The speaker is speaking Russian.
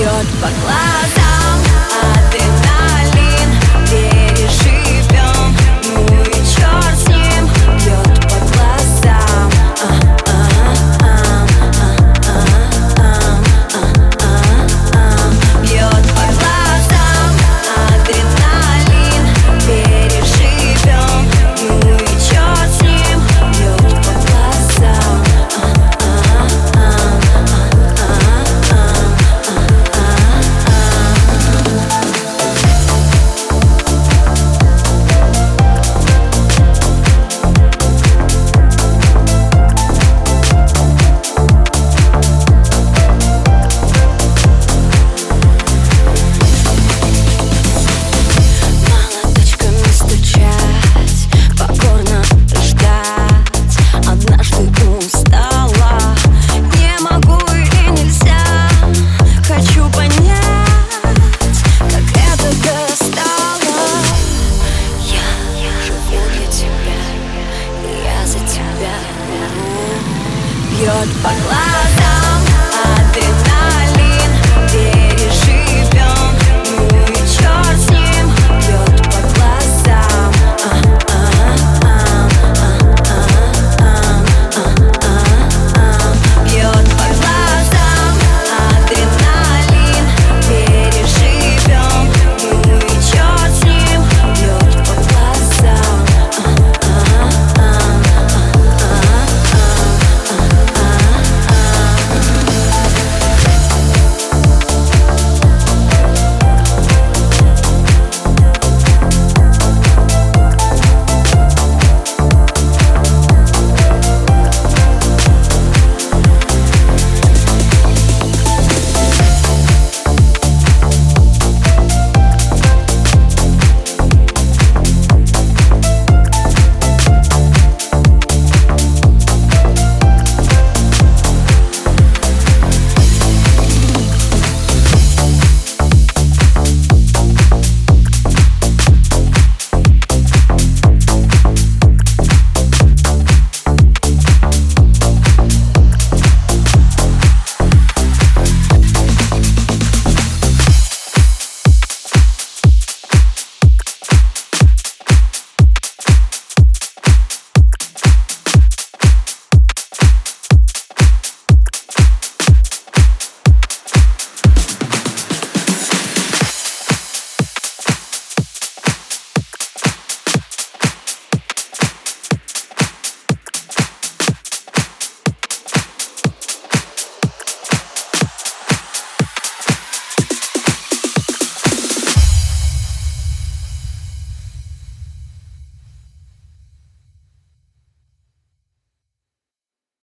бьет по глазам. secured by glass.